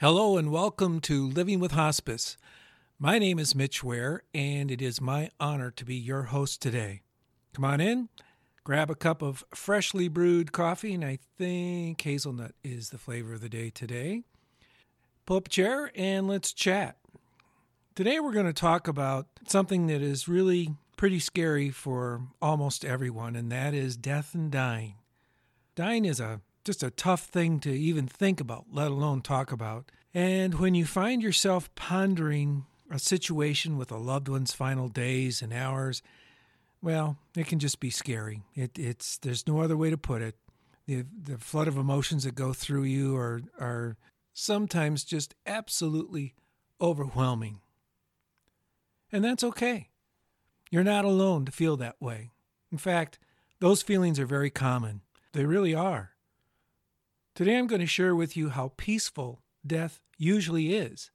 Hello and welcome to Living with Hospice. My name is Mitch Ware, and it is my honor to be your host today. Come on in, grab a cup of freshly brewed coffee, and I think hazelnut is the flavor of the day today. Pull up a chair and let's chat. Today we're going to talk about something that is really pretty scary for almost everyone, and that is death and dying. Dying is a just a tough thing to even think about, let alone talk about. And when you find yourself pondering a situation with a loved one's final days and hours, well, it can just be scary. It, it's there's no other way to put it. The the flood of emotions that go through you are are sometimes just absolutely overwhelming. And that's okay. You're not alone to feel that way. In fact, those feelings are very common. They really are. Today I'm going to share with you how peaceful death usually is.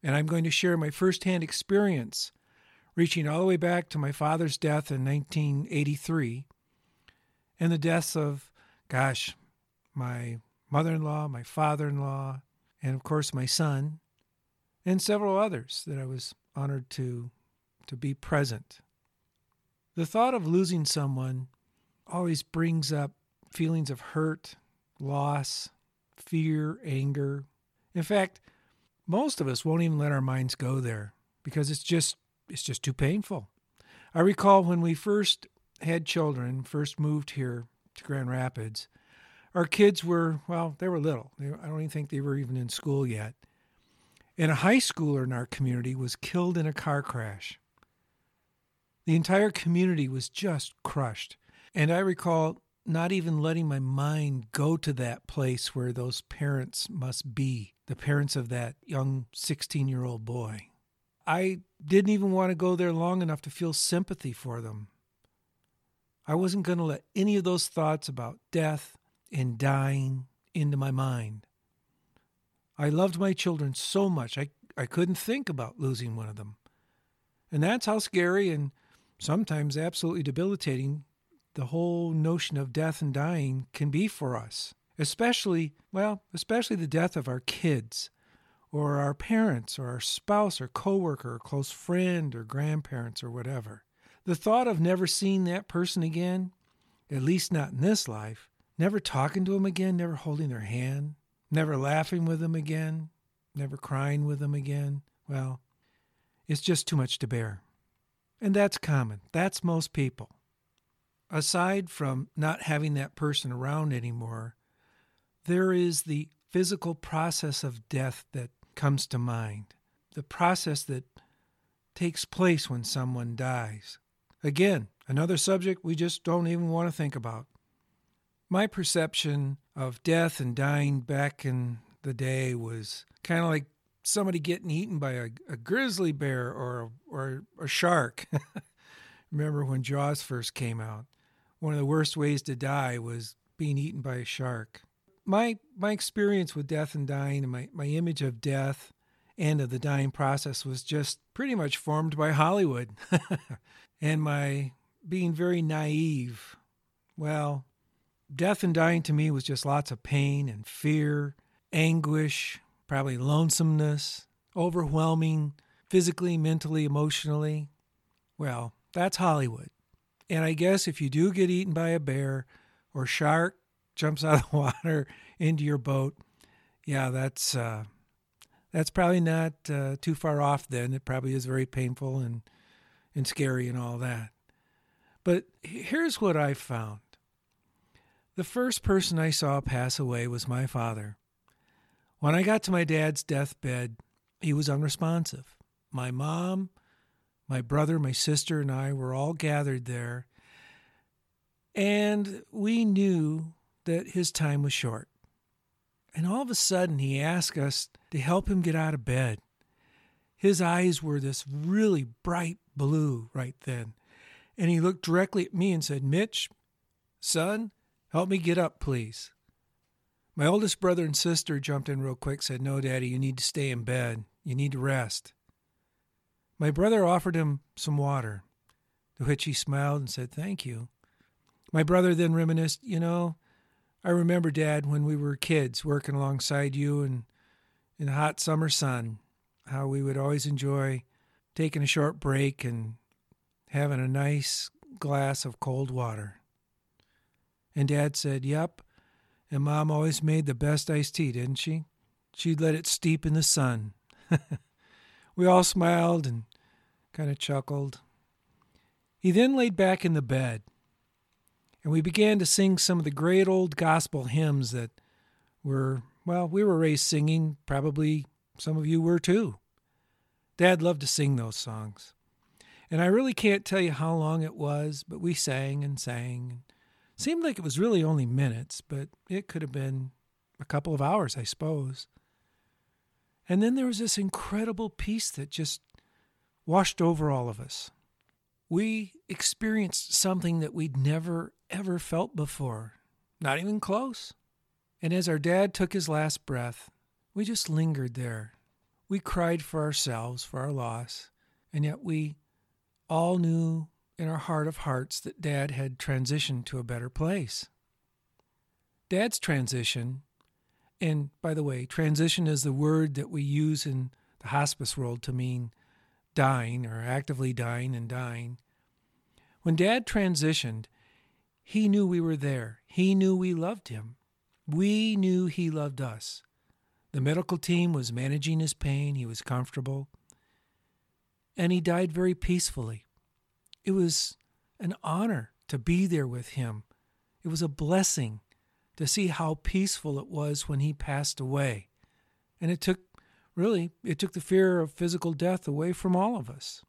And I'm going to share my firsthand experience, reaching all the way back to my father's death in 1983 and the deaths of, gosh, my mother in law, my father in law, and of course my son, and several others that I was honored to, to be present. The thought of losing someone always brings up feelings of hurt loss, fear, anger. In fact, most of us won't even let our minds go there because it's just it's just too painful. I recall when we first had children, first moved here to Grand Rapids, our kids were, well, they were little. I don't even think they were even in school yet. And a high schooler in our community was killed in a car crash. The entire community was just crushed. And I recall not even letting my mind go to that place where those parents must be, the parents of that young 16 year old boy. I didn't even want to go there long enough to feel sympathy for them. I wasn't going to let any of those thoughts about death and dying into my mind. I loved my children so much, I, I couldn't think about losing one of them. And that's how scary and sometimes absolutely debilitating the whole notion of death and dying can be for us, especially, well, especially the death of our kids or our parents or our spouse or coworker or close friend or grandparents or whatever. The thought of never seeing that person again, at least not in this life, never talking to them again, never holding their hand, never laughing with them again, never crying with them again, well, it's just too much to bear. And that's common. That's most people aside from not having that person around anymore, there is the physical process of death that comes to mind, the process that takes place when someone dies. Again, another subject we just don't even want to think about. My perception of death and dying back in the day was kind of like somebody getting eaten by a, a grizzly bear or, or a shark. Remember when Jaws first came out? One of the worst ways to die was being eaten by a shark. My my experience with death and dying and my, my image of death and of the dying process was just pretty much formed by Hollywood. and my being very naive. Well, death and dying to me was just lots of pain and fear, anguish, probably lonesomeness, overwhelming physically, mentally, emotionally. Well, that's Hollywood. And I guess if you do get eaten by a bear or shark jumps out of the water into your boat, yeah, that's uh, that's probably not uh, too far off. Then it probably is very painful and and scary and all that. But here's what I found: the first person I saw pass away was my father. When I got to my dad's deathbed, he was unresponsive. My mom my brother, my sister, and I were all gathered there. And we knew that his time was short. And all of a sudden, he asked us to help him get out of bed. His eyes were this really bright blue right then. And he looked directly at me and said, Mitch, son, help me get up, please. My oldest brother and sister jumped in real quick, said, No, Daddy, you need to stay in bed. You need to rest. My brother offered him some water, to which he smiled and said, Thank you. My brother then reminisced, You know, I remember, Dad, when we were kids working alongside you and in the hot summer sun, how we would always enjoy taking a short break and having a nice glass of cold water. And Dad said, Yep. And Mom always made the best iced tea, didn't she? She'd let it steep in the sun. we all smiled and kind of chuckled. He then laid back in the bed, and we began to sing some of the great old gospel hymns that were, well, we were raised singing. Probably some of you were too. Dad loved to sing those songs. And I really can't tell you how long it was, but we sang and sang. Seemed like it was really only minutes, but it could have been a couple of hours, I suppose. And then there was this incredible peace that just washed over all of us. We experienced something that we'd never, ever felt before, not even close. And as our dad took his last breath, we just lingered there. We cried for ourselves, for our loss, and yet we all knew in our heart of hearts that dad had transitioned to a better place. Dad's transition and by the way, transition is the word that we use in the hospice world to mean dying or actively dying and dying. When dad transitioned, he knew we were there. He knew we loved him. We knew he loved us. The medical team was managing his pain. He was comfortable. And he died very peacefully. It was an honor to be there with him. It was a blessing to see how peaceful it was when he passed away. And it took, really, it took the fear of physical death away from all of us.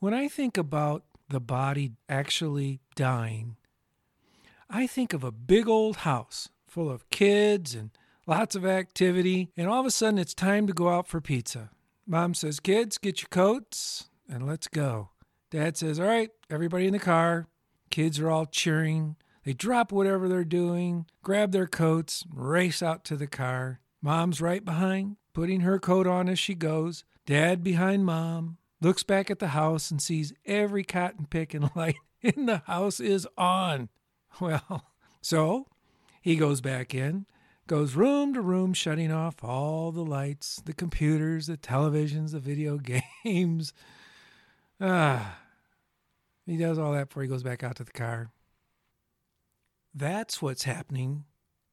When I think about the body actually dying, I think of a big old house full of kids and lots of activity, and all of a sudden it's time to go out for pizza. Mom says, Kids, get your coats and let's go. Dad says, All right, everybody in the car. Kids are all cheering. They drop whatever they're doing, grab their coats, race out to the car. Mom's right behind, putting her coat on as she goes. Dad behind mom looks back at the house and sees every cotton pick and light in the house is on. Well, so he goes back in, goes room to room, shutting off all the lights, the computers, the televisions, the video games. Ah, he does all that before he goes back out to the car. That's what's happening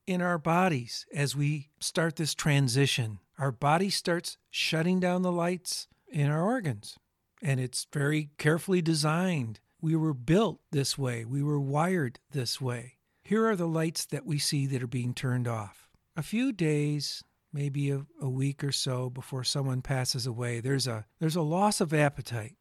in our bodies as we start this transition. Our body starts shutting down the lights in our organs, and it's very carefully designed. We were built this way, we were wired this way. Here are the lights that we see that are being turned off. A few days, maybe a, a week or so before someone passes away, there's a, there's a loss of appetite.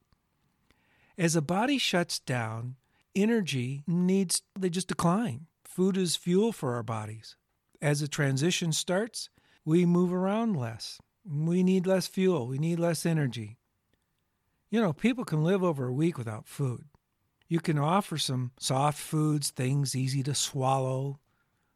As the body shuts down, energy needs, they just decline. Food is fuel for our bodies. As the transition starts, we move around less. We need less fuel. We need less energy. You know, people can live over a week without food. You can offer some soft foods, things easy to swallow,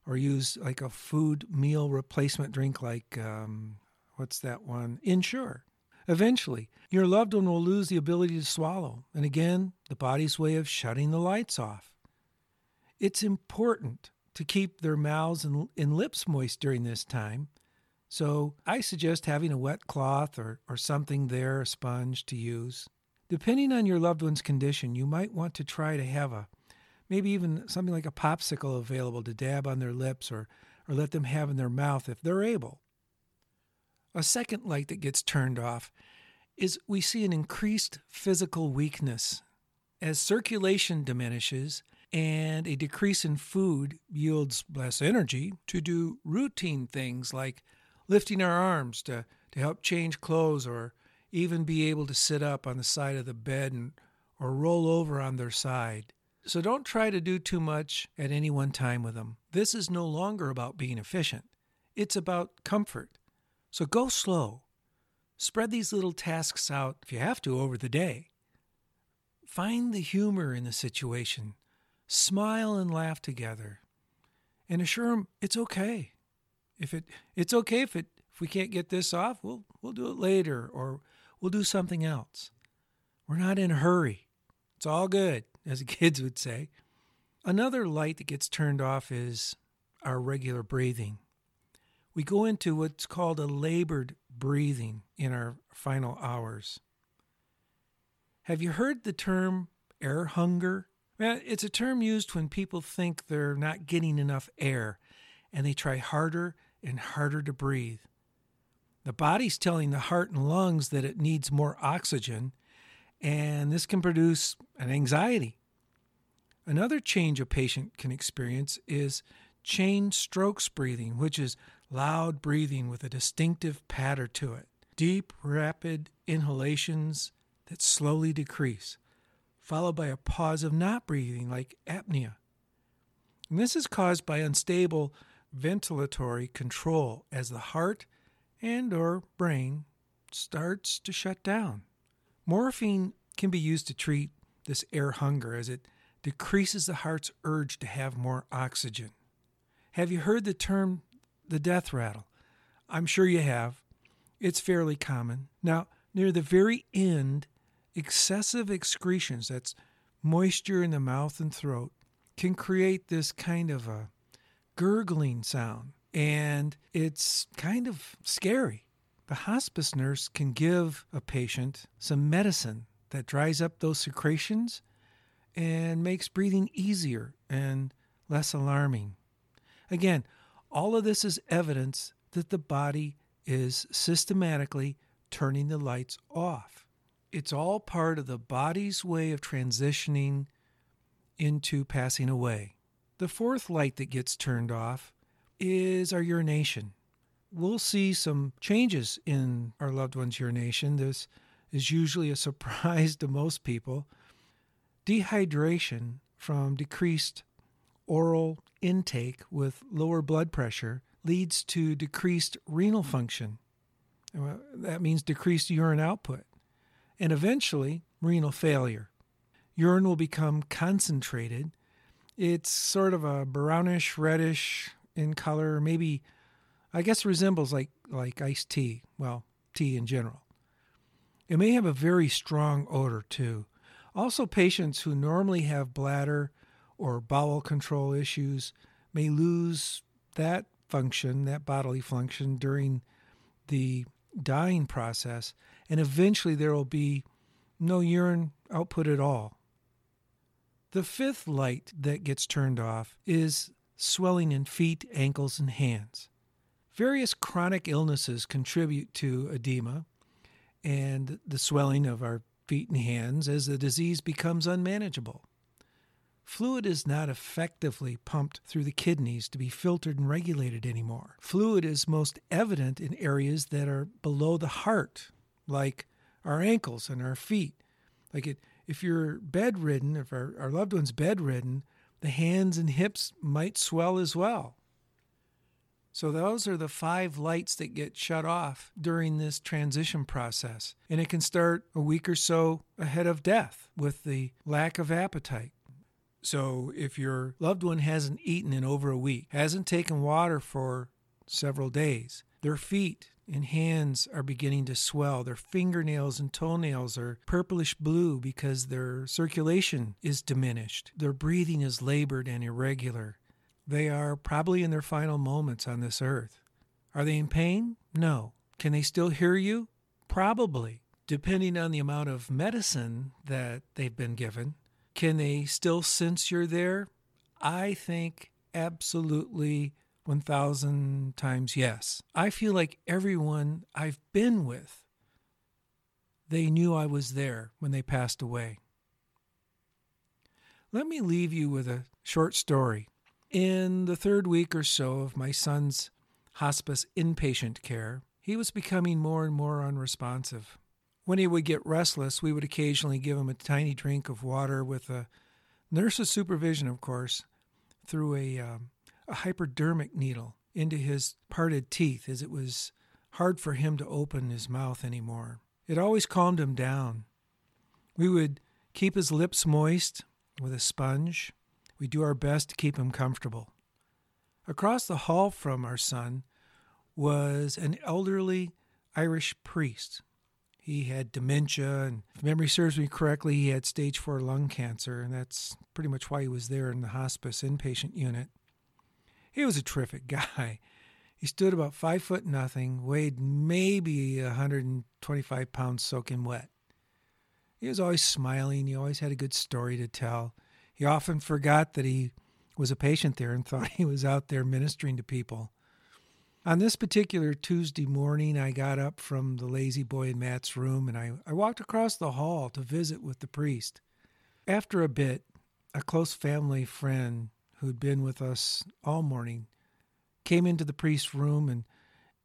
or use like a food meal replacement drink like, um, what's that one? Ensure. Eventually, your loved one will lose the ability to swallow, and again, the body's way of shutting the lights off. It's important to keep their mouths and, and lips moist during this time, so I suggest having a wet cloth or, or something there, a sponge to use. Depending on your loved one's condition, you might want to try to have a maybe even something like a popsicle available to dab on their lips or, or let them have in their mouth if they're able. A second light that gets turned off is we see an increased physical weakness. As circulation diminishes and a decrease in food yields less energy to do routine things like lifting our arms to, to help change clothes or even be able to sit up on the side of the bed and, or roll over on their side. So don't try to do too much at any one time with them. This is no longer about being efficient, it's about comfort. So go slow. Spread these little tasks out, if you have to, over the day. Find the humor in the situation. Smile and laugh together. And assure them it's okay. If it it's okay if it if we can't get this off, we'll we'll do it later or we'll do something else. We're not in a hurry. It's all good, as the kids would say. Another light that gets turned off is our regular breathing we go into what's called a labored breathing in our final hours. Have you heard the term air hunger? Well, it's a term used when people think they're not getting enough air and they try harder and harder to breathe. The body's telling the heart and lungs that it needs more oxygen, and this can produce an anxiety. Another change a patient can experience is Cheyne-Stokes breathing, which is loud breathing with a distinctive patter to it. Deep, rapid inhalations that slowly decrease, followed by a pause of not breathing like apnea. And this is caused by unstable ventilatory control as the heart and or brain starts to shut down. Morphine can be used to treat this air hunger as it decreases the heart's urge to have more oxygen. Have you heard the term the death rattle? I'm sure you have. It's fairly common. Now, near the very end, excessive excretions, that's moisture in the mouth and throat, can create this kind of a gurgling sound. And it's kind of scary. The hospice nurse can give a patient some medicine that dries up those secretions and makes breathing easier and less alarming. Again, all of this is evidence that the body is systematically turning the lights off. It's all part of the body's way of transitioning into passing away. The fourth light that gets turned off is our urination. We'll see some changes in our loved one's urination. This is usually a surprise to most people. Dehydration from decreased oral intake with lower blood pressure leads to decreased renal function. That means decreased urine output and eventually renal failure. Urine will become concentrated. It's sort of a brownish, reddish in color, maybe I guess resembles like like iced tea, well, tea in general. It may have a very strong odor too. Also patients who normally have bladder or bowel control issues may lose that function, that bodily function during the dying process, and eventually there will be no urine output at all. The fifth light that gets turned off is swelling in feet, ankles, and hands. Various chronic illnesses contribute to edema and the swelling of our feet and hands as the disease becomes unmanageable. Fluid is not effectively pumped through the kidneys to be filtered and regulated anymore. Fluid is most evident in areas that are below the heart, like our ankles and our feet. Like it, if you're bedridden, if our, our loved one's bedridden, the hands and hips might swell as well. So, those are the five lights that get shut off during this transition process. And it can start a week or so ahead of death with the lack of appetite. So if your loved one hasn't eaten in over a week, hasn't taken water for several days, their feet and hands are beginning to swell. Their fingernails and toenails are purplish blue because their circulation is diminished. Their breathing is labored and irregular. They are probably in their final moments on this earth. Are they in pain? No. Can they still hear you? Probably, depending on the amount of medicine that they've been given can they still sense you're there? I think absolutely 1,000 times yes. I feel like everyone I've been with, they knew I was there when they passed away. Let me leave you with a short story. In the third week or so of my son's hospice inpatient care, he was becoming more and more unresponsive. When he would get restless, we would occasionally give him a tiny drink of water with a nurse's supervision, of course, through a, um, a hypodermic needle into his parted teeth as it was hard for him to open his mouth anymore. It always calmed him down. We would keep his lips moist with a sponge. We do our best to keep him comfortable. Across the hall from our son was an elderly Irish priest he had dementia, and if memory serves me correctly, he had stage four lung cancer, and that's pretty much why he was there in the hospice inpatient unit. He was a terrific guy. He stood about five foot nothing, weighed maybe 125 pounds soaking wet. He was always smiling. He always had a good story to tell. He often forgot that he was a patient there and thought he was out there ministering to people. On this particular Tuesday morning, I got up from the La-Z-Boy in Matt's room and I, I walked across the hall to visit with the priest. After a bit, a close family friend who'd been with us all morning came into the priest's room and,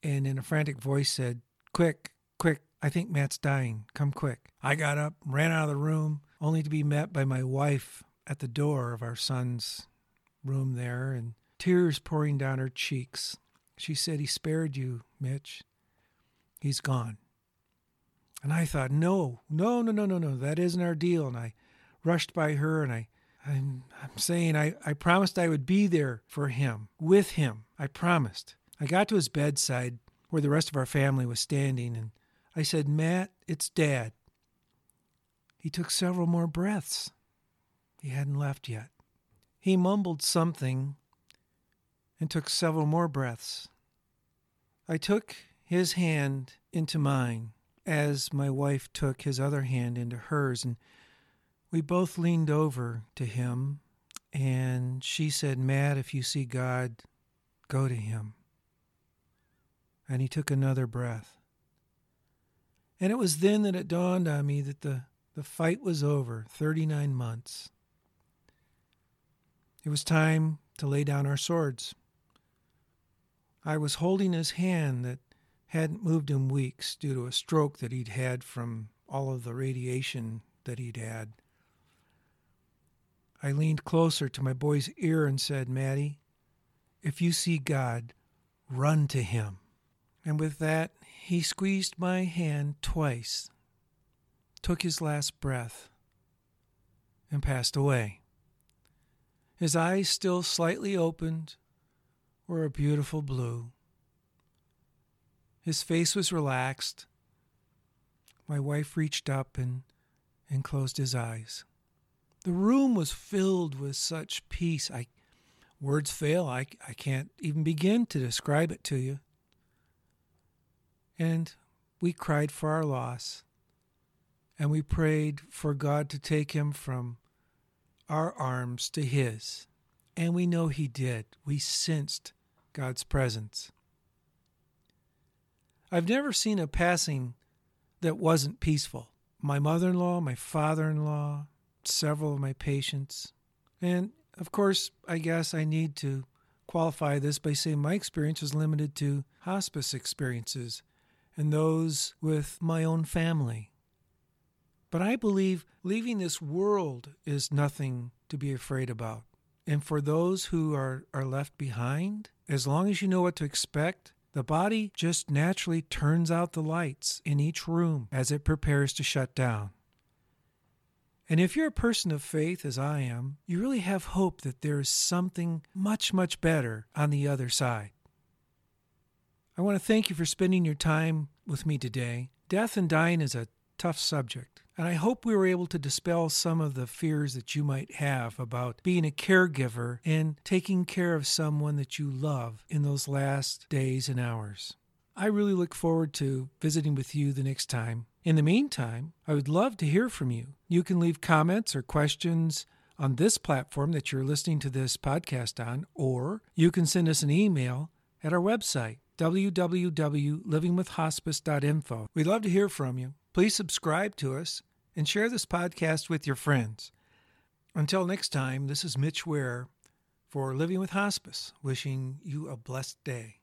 and in a frantic voice said, Quick, quick, I think Matt's dying. Come quick. I got up, ran out of the room, only to be met by my wife at the door of our son's room there and tears pouring down her cheeks. She said, He spared you, Mitch. He's gone. And I thought, no, no, no, no, no, no, that isn't our deal. And I rushed by her and I, I'm, I'm saying I, I promised I would be there for him, with him. I promised. I got to his bedside where the rest of our family was standing and I said, Matt, it's Dad. He took several more breaths. He hadn't left yet. He mumbled something and took several more breaths. I took his hand into mine as my wife took his other hand into hers, and we both leaned over to him. And she said, Matt, if you see God, go to him. And he took another breath. And it was then that it dawned on me that the, the fight was over 39 months. It was time to lay down our swords. I was holding his hand that hadn't moved in weeks due to a stroke that he'd had from all of the radiation that he'd had. I leaned closer to my boy's ear and said, Matty, if you see God, run to him. And with that, he squeezed my hand twice, took his last breath, and passed away. His eyes still slightly opened, were a beautiful blue. His face was relaxed. My wife reached up and, and closed his eyes. The room was filled with such peace. I words fail. I, I can't even begin to describe it to you. And we cried for our loss. And we prayed for God to take him from our arms to his. And we know He did. We sensed God's presence. I've never seen a passing that wasn't peaceful. My mother in law, my father in law, several of my patients. And of course, I guess I need to qualify this by saying my experience was limited to hospice experiences and those with my own family. But I believe leaving this world is nothing to be afraid about. And for those who are, are left behind, as long as you know what to expect, the body just naturally turns out the lights in each room as it prepares to shut down. And if you're a person of faith, as I am, you really have hope that there is something much, much better on the other side. I want to thank you for spending your time with me today. Death and dying is a tough subject. And I hope we were able to dispel some of the fears that you might have about being a caregiver and taking care of someone that you love in those last days and hours. I really look forward to visiting with you the next time. In the meantime, I would love to hear from you. You can leave comments or questions on this platform that you're listening to this podcast on, or you can send us an email at our website, www.livingwithhospice.info. We'd love to hear from you. Please subscribe to us and share this podcast with your friends. Until next time, this is Mitch Ware for Living with Hospice, wishing you a blessed day.